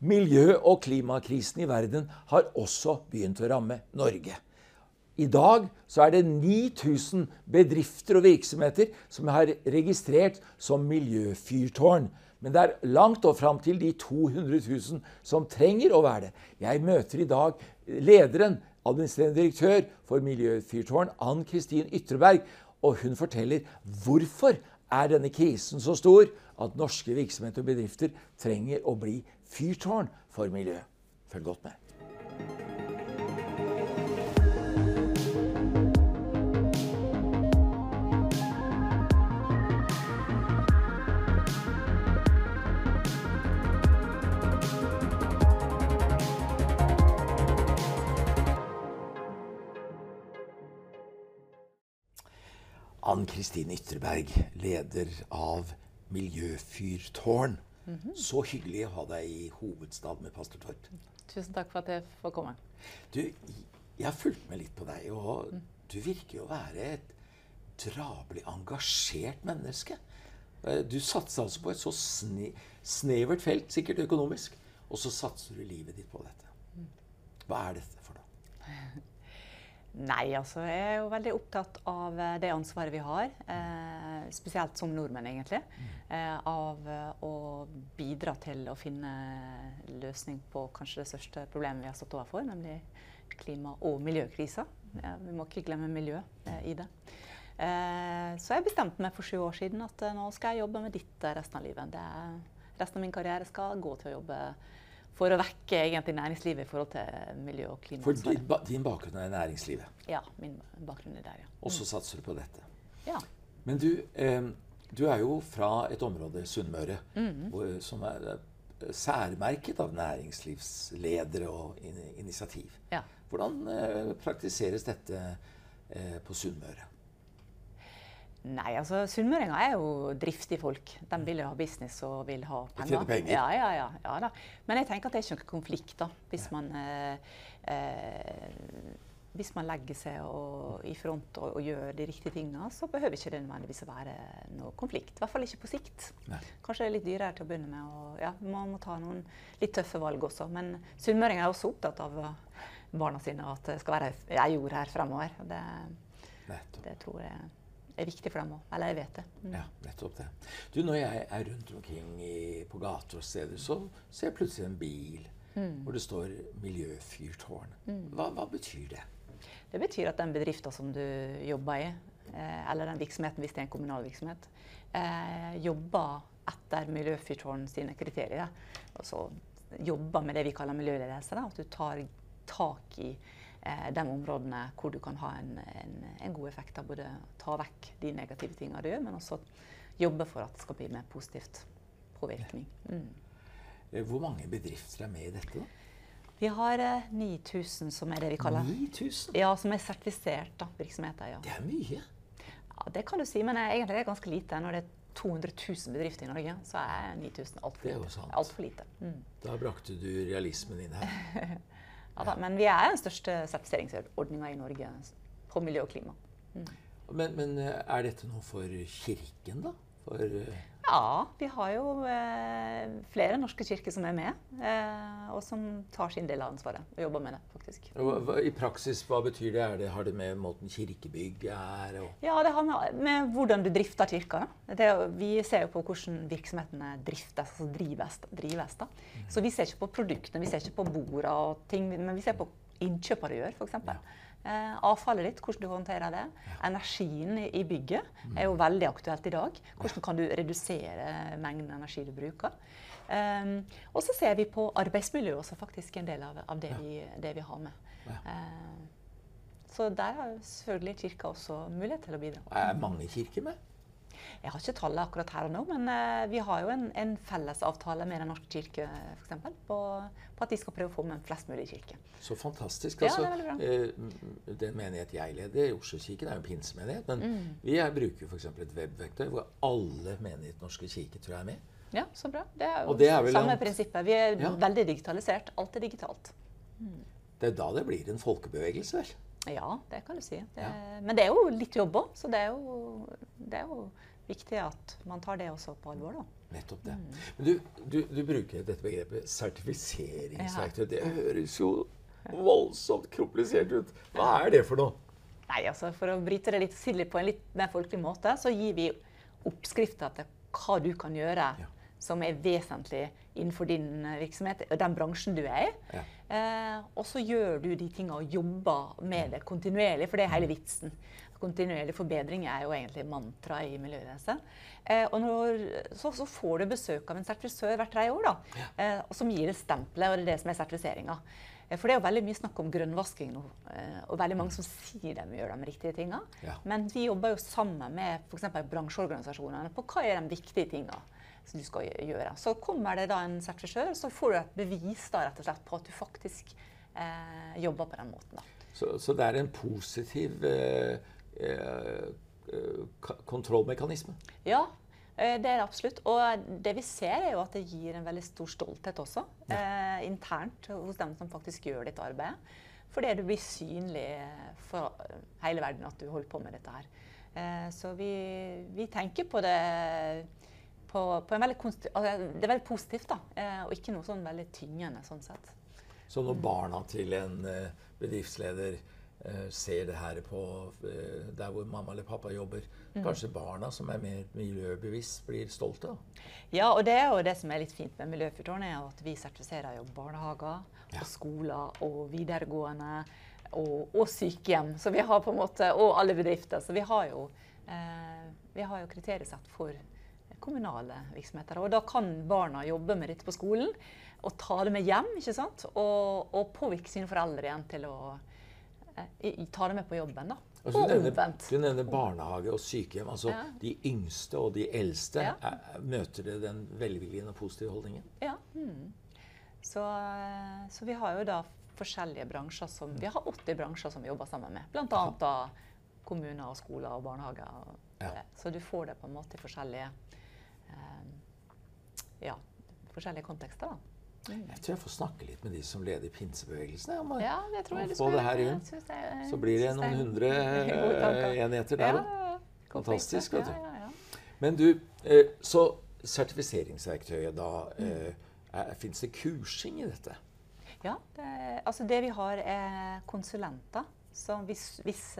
Miljø- og klimakrisen i verden har også begynt å ramme Norge. I dag så er det 9000 bedrifter og virksomheter som har registrert som miljøfyrtårn. Men det er langt og fram til de 200 000 som trenger å være det. Jeg møter i dag lederen, administrerende direktør for Miljøfyrtårn, Ann Kristin Ytreberg. Og hun forteller hvorfor er denne krisen så stor at norske virksomheter og bedrifter trenger å bli fyrtårn for miljøet. Følg godt med. Ann Kristin Ytterberg, leder av Miljøfyrtårn. Så hyggelig å ha deg i hovedstad med Pastor Torp. Tusen takk for at jeg får komme. Du, jeg har fulgt med litt på deg, og du virker jo å være et drabelig engasjert menneske. Eh, Du satser altså på et så sne snevert felt, sikkert økonomisk, og så satser du livet ditt på dette. Hva er dette for noe? Nei, altså jeg er jo veldig opptatt av eh, det ansvaret vi har, eh, spesielt som nordmenn egentlig, eh, av eh, å bidra til å finne løsning på kanskje det største problemet vi har stått overfor, nemlig klima- og miljøkrisa. Eh, vi må ikke glemme miljø eh, i det. Eh, så jeg bestemte meg for sju år siden at nå skal jeg jobbe med dette resten av livet. Det resten av min karriere skal gå til å jobbe for å vekke egentlig næringslivet i forhold til miljø- og For din, ba- din bakgrunn er næringslivet, Ja, min bakgrunn er der, ja. og så satser du på dette. Ja. Men du, eh, du er jo fra et område, Sunnmøre, hvor- som er eh, særmerket av næringslivsledere og in initiativ. ja. Hvordan eh, praktiseres dette eh, på Sunnmøre? Nei, altså sunnmøringer er jo driftige folk. De vil jo ha business og vil ha penger. tjener penger. Ja, ja, ja, ja da. Men jeg tenker at det er ikke noen konflikt da, hvis man, eh, eh, hvis man legger seg og, i front og, og gjør de riktige tingene, så behøver ikke det nødvendigvis å være noe konflikt. I hvert fall ikke på sikt. Nei. Kanskje det er litt dyrere til å begynne med. Og, ja, man må ta noen litt tøffe valg også. Men sunnmøringer er også opptatt av eh, barna sine, og at det skal være ei jord her fremover. Det, det tror jeg er viktig for dem òg. Eller jeg vet det. Mm. Ja, nettopp det. Du, Når jeg er rundt omkring i, på gater og steder, så ser jeg plutselig en bil hvor det står 'Miljøfyrtårn'. Hva, hva betyr det? Det betyr at den bedriften som du jobber i, eh, eller den virksomheten hvis det er en kommunal virksomhet, eh, jobber etter Miljøfyrtårn sine kriterier. Og så jobber med det vi kaller miljøledelse. At du tar tak i de områdene hvor du kan ha en, en, en god effekt av både ta vekk de negative tingene du gjør, men også jobbe for at det skal bli mer positivt påvirkning. Mm. Eh, Hvor mange bedrifter er med i dette? Vi har eh, 9000 som er det vi kaller 9000? ja, som er sertifisert da, virksomheter. ja. Det er mye. Ja, Det kan du si, men eh, egentlig er det ganske lite. Når det er 200 000 bedrifter i Norge, så er 9000 altfor lite. Alt for lite. Mm. Da brakte du realismen inn her. Ja, da, men vi er den største sertifiseringsordninga i Norge på miljø og klima. Men, men eh, er dette noe for kirken, da? For, eh, Ja, vi har jo eh, flere norske kirker som er med, eh, og som tar sin del av ansvaret og jobber med det, faktisk. Og I praksis, hva betyr det? Det? Har det med måten kirkebygg er og Ja, det har med, med hvordan du drifter kirka. Det, vi ser jo på hvordan virksomhetene driftes, altså drives. drives da. Så vi ser ikke på produktene, vi ser ikke på borda og ting, men vi ser på innkjøpere gjør, f.eks. Eh, avfallet ditt, hvordan du håndterer det. Energien i, i bygget er jo veldig aktuelt i dag. Hvordan kan du redusere mengden energi du bruker. Um, og så ser vi på arbeidsmiljø også, faktisk en del av, av det, vi, det vi har med. Eh, så der har selvfølgelig Kirka også mulighet til å bidra. Er mange kirker med? Jeg har ikke tallet akkurat her og nå, men eh, vi har jo en, en felles avtale med Den norske kirke for eksempel, på, på at de skal prøve å få med flest mulig kirke. Så fantastisk. Ja, Altså, det veldig eh, den menighet jeg leder, i Oslo-kirken, er jo en pinsemenighet. Men Mm. vi er, bruker f.eks. et webverktøy hvor alle menighet norske kirke tror jeg er med. Ja, så bra. Det er jo det er samme langt... prinsippet. Vi er Ja. veldig digitalisert. Alt er digitalt. Det er da det blir en folkebevegelse, vel? Ja, det kan du si. Det, Ja. Men det er jo litt jobb òg, så det er, jo, det er jo viktig at man tar det også på alvor. da. Nettopp det. Men du, du, du bruker dette begrepet sertifiseringsverktøy. Det høres jo voldsomt komplisert ut. Hva er det for noe? Nei, altså For å bryte det litt silly på en litt mer folkelig måte, så gir vi oppskrifter til hva du kan gjøre Ja. som er vesentlig innenfor din eh, virksomhet og den bransjen du er i. Ja. Eh, og så gjør du de tinga og jobber med det kontinuerlig, for det er hele vitsen. Kontinuerlig forbedring er jo egentlig mantra i Miljøreise. Eh, og når, så, så får du besøk av en sertifisør hvert tredje år, da, eh, som gir det stempelet, og det er det som er sertifiseringa. Eh, For det er jo veldig mye snakk om grønnvasking nå, eh, og veldig mange som sier de gjør de riktige tinga. Ja. Men vi jobber jo sammen med f.eks. bransjeorganisasjonene på hva er de viktige tinga som du skal gjøre. Så kommer det da en sertifisør, så får du et bevis da, rett og slett på at du faktisk eh, jobber på den måten. da. Så, så det er en positiv eh, kontrollmekanisme. Ja, eh, det er det absolutt. Og det vi ser, er jo at det gir en veldig stor stolthet også. Eh, internt hos dem som faktisk gjør dette arbeidet. Fordi du blir synlig for hele verden at du holder på med dette her. Eh, så vi, vi tenker på det på, på en veldig altså, Det er veldig positivt, da. Eh, og ikke noe sånn veldig tyngende sånn sett. Så når barna til en eh, bedriftsleder eh, ser det her på eh, der hvor mamma eller pappa jobber, kanskje barna som er mer miljøbevisst, blir stolte? da? Ja, og det er jo det som er litt fint med Miljøfyrtårnet, er at vi sertifiserer jo barnehager Ja. og skoler og videregående og, og sykehjem. Så vi har på en måte, og alle bedrifter. Så vi har jo, eh, vi har jo kriteriesett for kommunale virksomheter. Og da kan barna jobbe med dette på skolen og ta det med hjem. ikke sant? Og, og påvirke sine foreldre igjen til å eh, ta det med på jobben. da. Og omvendt. du nevner barnehage og sykehjem. altså Ja. De yngste og de eldste. Ja. Er, møter det den velvillige og positive holdningen? Ja. Mm. Så, eh, så vi har jo da forskjellige bransjer som Vi har 80 bransjer som vi jobber sammen med. Bl.a. da kommuner og skoler og barnehager. Og Ja. Så du får det på en måte i forskjellige eh, ja, forskjellige kontekster. da. Jeg tror jeg får snakke litt med de som leder pinsebevegelsen. jeg, om å- Ja, det tror jeg du få det her inn. Jeg- Så blir det noen hundre eh, enheter der òg. Fantastisk, vet du. Ja, ja, ja. Men du, eh, så sertifiseringsverktøyet, da eh, Fins det kursing i dette? Ja, det, altså det vi har er konsulenter. Så hvis, hvis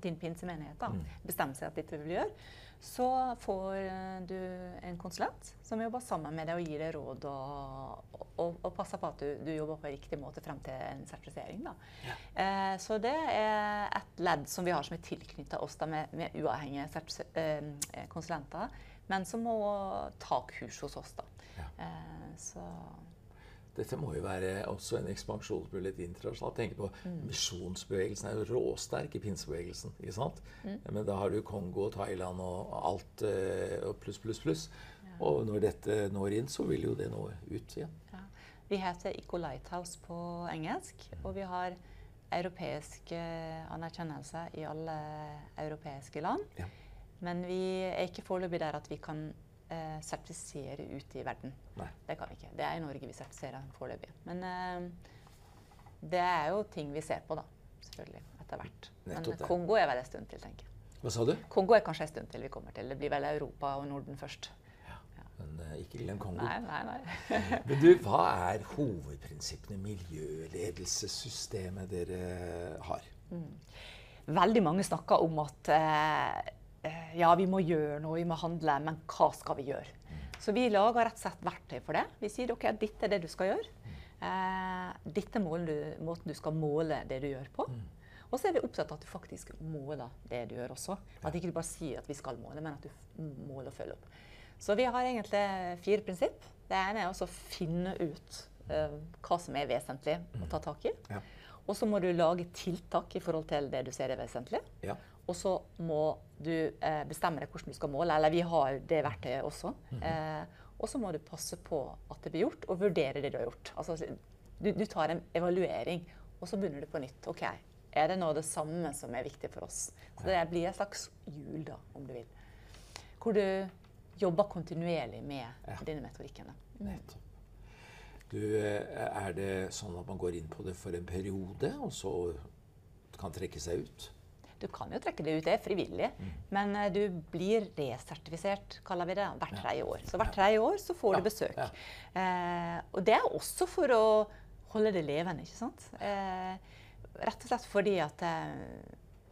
din pinsemenighet da, bestemmer seg at dette vil gjøre, så får eh, du en konsulent som jobber sammen med deg og gir deg råd og, og, og passer på at du, du jobber på riktig måte frem til en sertifisering. Da. Eh, så det er et ledd som vi har som er tilknyttet oss da, med, med uavhengige eh, konsulenter, men som må ta kurs hos oss. Da. Eh, så Dette må jo være også en ekspansjonsmulighet internasjonalt. Tenk på Misjonsbevegelsen er jo råsterk i pinsebevegelsen. ikke sant? Men da har du Kongo og Thailand og alt eh, og pluss, pluss, pluss. Og når dette når inn, så vil jo det nå ut igjen. Ja. Vi heter Eco Lighthouse på engelsk, og vi har europeisk eh, anerkjennelse i alle europeiske land. Ja. Men Men vi er ikke foreløpig der at vi kan eh, sertifisere ut i verden. Nei. Det kan vi ikke. Det er i Norge vi sertifiserer foreløpig. Men eh, det er jo ting vi ser på, da. Selvfølgelig. Etter hvert. Men. Kongo er vel en stund til, tenker jeg. Hva sa du? Kongo er kanskje en stund til vi kommer til. Det blir vel Europa og Norden først. Men eh, ikke glem Kongo. Nei, nei, nei. Men du, hva er hovedprinsippene i miljøledelsessystemet dere har? Veldig mange snakker om at eh, ja, vi må gjøre noe, vi må handle, men hva skal vi gjøre? Så vi lager rett og slett verktøy for det. Vi sier ok, dette er det du skal gjøre. Eh, dette er måten du skal måle det du gjør på. Og så er vi opptatt av at du faktisk måler det du gjør også. At ikke du bare sier at vi skal måle, men at du måler og følger opp. Så vi har egentlig fire prinsipp. Det ene er å finne ut eh, hva som er vesentlig å ta tak i. Ja. Og så må du lage tiltak i forhold til det du ser er vesentlig. Ja. Og så må du eh, bestemme deg hvordan du skal måle. Eller vi har det verktøyet også. eh, og så må du passe på at det blir gjort, og vurdere det du har gjort. Altså, du, du tar en evaluering, og så begynner du på nytt. Ok, Er det nå det samme som er viktig for oss? Så det blir et slags hjul, da, om du vil. Hvor du jobber kontinuerlig med Ja. dine metodikkene. Nettopp. Du, eh, er det sånn at man går inn på det for en periode, og så kan trekke seg ut? Du kan jo trekke det ut, det er frivillig. Men uh, du blir resertifisert, kaller vi det, hvert tredje år. Så hvert tredje år så får Ja, du besøk. ja. Uh, og det er også for å holde det levende, ikke sant. Uh, rett og slett fordi at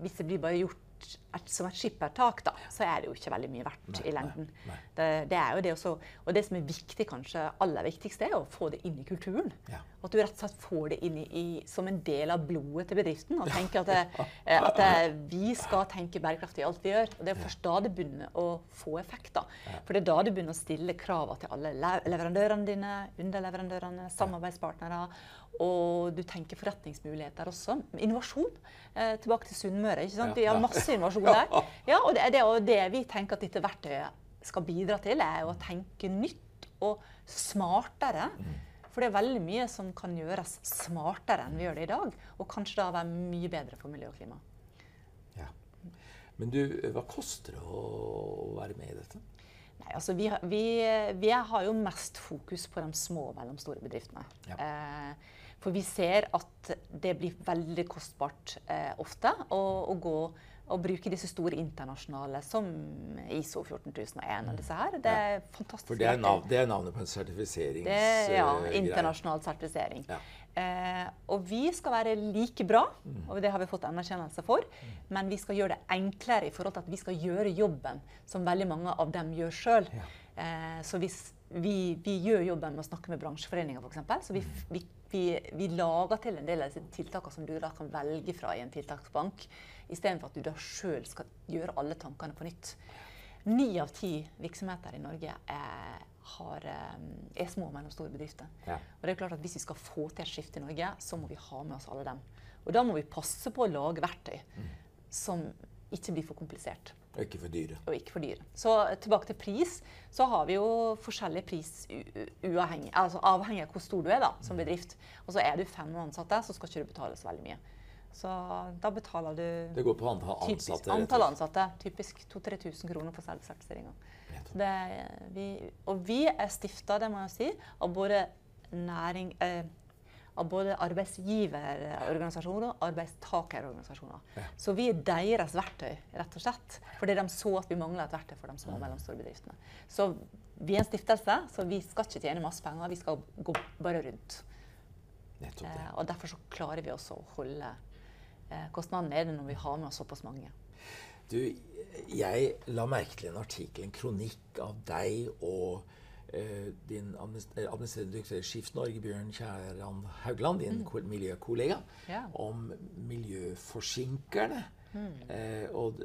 hvis det blir bare gjort et, som et skippertak, da, så er det jo ikke veldig mye verdt Nei, i lengden. nei, nei. Det, det er jo det også, og det som er viktig, kanskje aller viktigste, er å få det inn i kulturen. Ja. At du rett og slett får det inn i, i, som en del av blodet til bedriften. Og tenker at, det, eh, at det, vi skal tenke bærekraftig i alt vi gjør. Og det er først da det begynner å få effekt. da. For det er da du begynner å stille krav til alle leverandørene dine, underleverandørene, samarbeidspartnere. Og du tenker forretningsmuligheter også. Innovasjon. Eh, tilbake til Sunnmøre. ikke sant? Vi har masse innovasjon der. Ja, og det er det, og det vi tenker at dette verktøyet skal bidra til, er å tenke nytt og smartere. For det er veldig mye som kan gjøres smartere enn vi gjør det i dag. Og kanskje da være mye bedre for miljø og klima. Ja. Men du, hva koster det å være med i dette? Nei, altså vi, vi, vi har jo mest fokus på de små og mellomstore bedriftene. Ja. Eh, for vi ser at det blir veldig kostbart eh, ofte å, å gå og bruke disse store internasjonale som ISO 14001 og disse her. Det er fantastisk. Mm. For det er, verktøy. det er navnet på en sertifiseringsgreie? Ja, eh, internasjonal sertifisering. Ja. Eh, og vi skal være like bra, Mm. og det har vi fått anerkjennelse for. Men vi skal gjøre det enklere i forhold til at vi skal gjøre jobben som veldig mange av dem gjør sjøl. Eh, så hvis vi, vi gjør jobben med å snakke med bransjeforeninger, f.eks. Så vi, Mm. vi, vi, vi lager til en del av disse tiltakene som du da kan velge fra i en tiltaksbank, istedenfor at du da sjøl skal gjøre alle tankene på nytt. Ni av ti virksomheter i Norge er, har, eh, er små og mellomstore bedrifter. Ja. Og det er klart at Hvis vi skal få til et skifte i Norge, så må vi ha med oss alle dem. Og da må vi passe på å lage verktøy som ikke blir for komplisert Og ikke for dyre. og ikke for dyre. Så tilbake til pris, så har vi jo forskjellig pris uavhengig, altså avhengig av hvor stor du er da, som bedrift. Og så er du fem ansatte, så skal ikke du betale så veldig mye. Så da betaler du Det går på antall ansatte. Typisk, antall ansatte. Typisk 2000-3000 kroner for vi- Og vi er stifta, det må jeg si, av både næring... Eh, av både arbeidsgiverorganisasjoner og arbeidstakerorganisasjoner. Ja. Så vi er deres verktøy, rett og slett. Fordi de så at vi mangla et verktøy for de små og mellomstore bedriftene. Så vi er en stiftelse, så vi skal ikke tjene masse penger. Vi skal gå bare rundt. Det. Eh, og derfor så klarer vi også å holde eh, kostnadene nede når vi har med oss såpass mange. Du, jeg la merke til en artikkel, en kronikk av deg og din eh, administrerende direktør i Skift Norge, Bjørn Kjæran Haugland, din mm. miljøkollega, Ja. om miljøforsinkerne. Eh, og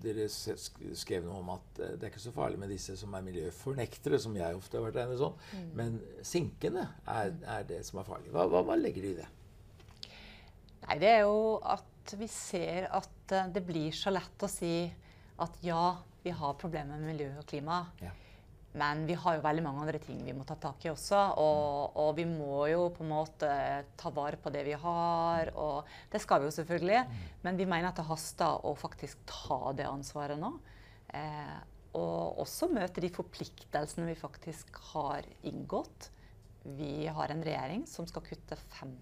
dere skrev noe om at eh, det er ikke så farlig med disse som er miljøfornektere, som jeg ofte har vært regnet som, men sinkene er, er det som er farlig. Hva, hva, hva legger du i det? Nei, det er jo at vi ser at eh, det blir så lett å si at ja, vi har problemer med miljø og klima. Ja. Men vi har jo veldig mange andre ting vi må ta tak i også. Og, og vi må jo på en måte ta vare på det vi har. Og det skal vi jo selvfølgelig. Men vi mener at det haster å faktisk ta det ansvaret nå. Eh, og også møte de forpliktelsene vi faktisk har inngått. Vi har en regjering som skal kutte 50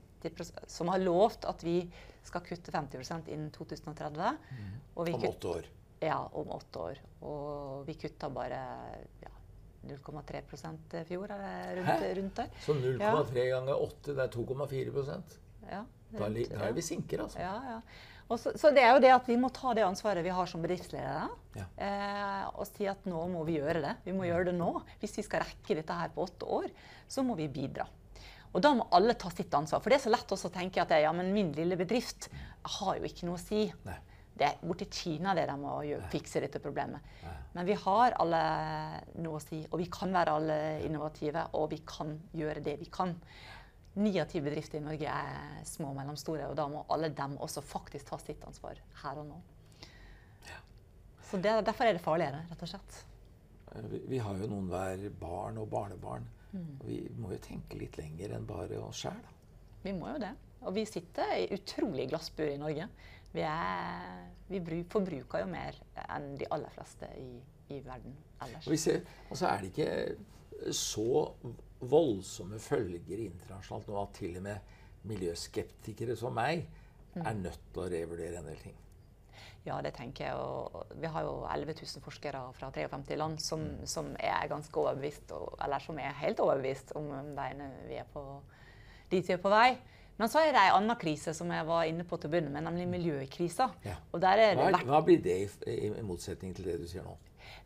som har lovt at vi skal kutte 50% innen 2030. Og vi Om åtte år. ja, om åtte år. Og vi kutta bare ja, 0,3 i fjor, eller rundt, rundt der. Så 0,3 ganger 8, det er 2,4% Ja, Da, da er vi sinker, altså. ja, ja. Og så, så det er jo det at vi må ta det ansvaret vi har som bedriftsledere. Ja. Eh, og si at nå må vi gjøre det. Vi må gjøre det nå. Hvis vi skal rekke dette her på åtte år, så må vi bidra. Og da må alle ta sitt ansvar. For det er så lett å tenke at ja, men min lille bedrift har jo ikke noe å si. Nei. Det er borti Kina det de må fikse dette problemet. Men vi har alle noe å si, og vi kan være alle innovative, og vi kan gjøre det vi kan. Ni av ti bedrifter i Norge er små og mellomstore, og da må alle dem også faktisk ta sitt ansvar her og nå. Så det, Derfor er det farligere, rett og slett. Eh, Vi, vi har jo noen hver barn og barnebarn. Og vi må jo tenke litt lenger enn bare oss sjæl. Vi må jo det. Og vi sitter i utrolig glassbur i Norge. Vi, er, vi bruk, forbruker jo mer enn de aller fleste i, i verden ellers. Og vi ser, altså er det ikke så voldsomme følger internasjonalt nå at til og med miljøskeptikere som meg er nødt til å revurdere en del ting? Ja, det tenker jeg. Og vi har jo 11 000 forskere fra 53 land som, Mm. som er ganske overbevist, eller som er helt overbevist om veiene vi er på, dit vi er på vei. Men så er det en annen krise som jeg var inne på til å begynne med, nemlig miljøkrisa. Ja. Og der er det Hva, hva blir det i, i, i motsetning til det du sier nå?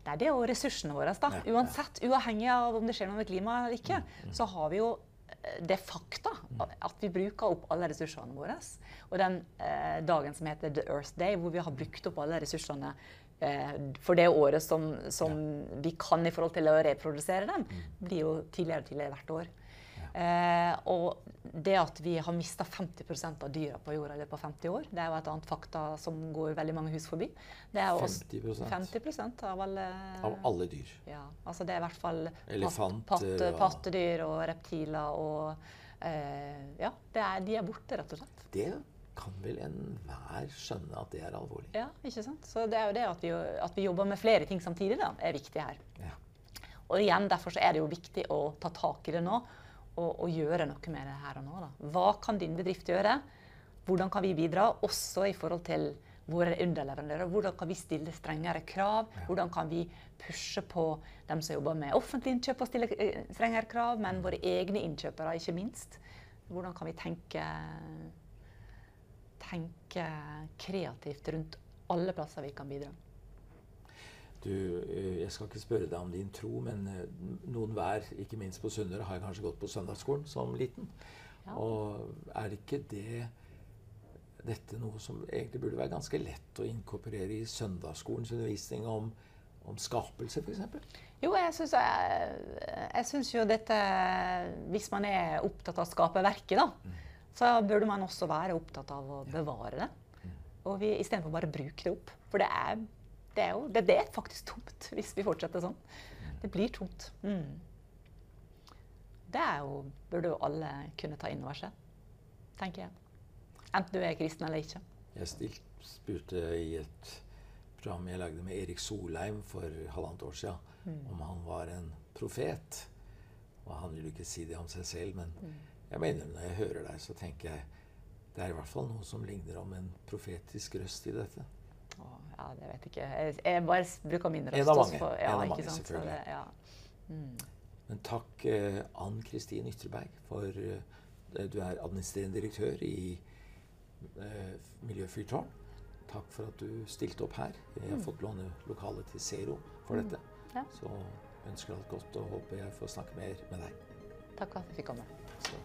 Nei, det er jo ressursene våre. da. Ja, ja. Uansett, Uavhengig av om det skjer noe med klimaet eller ikke, Mm, så har vi jo eh, det fakta at vi bruker opp alle ressursene våre. Og den eh, dagen som heter The Earth Day, hvor vi har brukt opp alle ressursene eh, for det året som, som vi kan i forhold til å reprodusere dem, Mm. blir jo tidligere og tidligere hvert år. Eh, og det at vi har mista 50% av dyra på jorda i løpet av 50 år, det er jo et annet fakta som går veldig mange hus forbi. Det er jo også 50 50 av alle av alle dyr. Ja, altså det er i hvert fall pat- Elefanter patte, og- pattedyr og reptiler og eh, Ja, det er, de er borte, rett og slett. Det kan vel enhver skjønne at det er alvorlig. Ja, ikke sant? Så det er jo det at vi, at vi jobber med flere ting samtidig, da, er viktig her. Ja. Og igjen, derfor så er det jo viktig å ta tak i det nå og, og gjøre noe med det her og nå. Da. Hva kan din bedrift gjøre? Hvordan kan vi bidra, også i forhold til våre underleverandører? Hvordan kan vi stille strengere krav? Hvordan kan vi pushe på dem som jobber med offentlige innkjøp og stille eh, strengere krav, men våre egne innkjøpere, ikke minst? Hvordan kan vi tenke, tenke kreativt rundt alle plasser vi kan bidra? Du, eh, jeg skal ikke spørre deg om din tro, men eh, noen hver, ikke minst på Sunnmøre, har kanskje gått på søndagsskolen som liten. Ja. Og er ikke det dette noe som egentlig burde være ganske lett å inkorporere i søndagsskolens undervisning om, om skapelse, f.eks.? Jo, jeg syns, jeg, jeg syns jo dette Hvis man er opptatt av skaperverket, da, så burde man også være opptatt av å bevare det. Og vi istedenfor bare å bruke det opp. For det er, det er jo det, det er faktisk tomt hvis vi fortsetter sånn. Det blir tomt. Mm. Det er jo, burde jo alle kunne ta inn over seg, tenker jeg. Enten du er kristen eller ikke. Jeg stilt, spurte i et program jeg lagde med Erik Solheim for halvannet år siden, om han var en profet. Og han ville ikke si det om seg selv, men jeg mener når jeg hører deg, så tenker jeg det er i hvert fall noe som ligner om en profetisk røst i dette. Å, ja, det vet jeg ikke. Jeg, jeg bare bruker min røst. En av mange. ja, En av mange, sant? Selvfølgelig. Det, ja. Men takk, eh, Ann Kristin Ytterberg, for eh, du er administrerende direktør i eh, Miljøfyrtårn. Takk for at du stilte opp her. Jeg har fått låne lokalet til Zero for dette. Ja. Så ønsker alt godt og håper jeg får snakke mer med deg. Takk for at jeg fikk komme. Så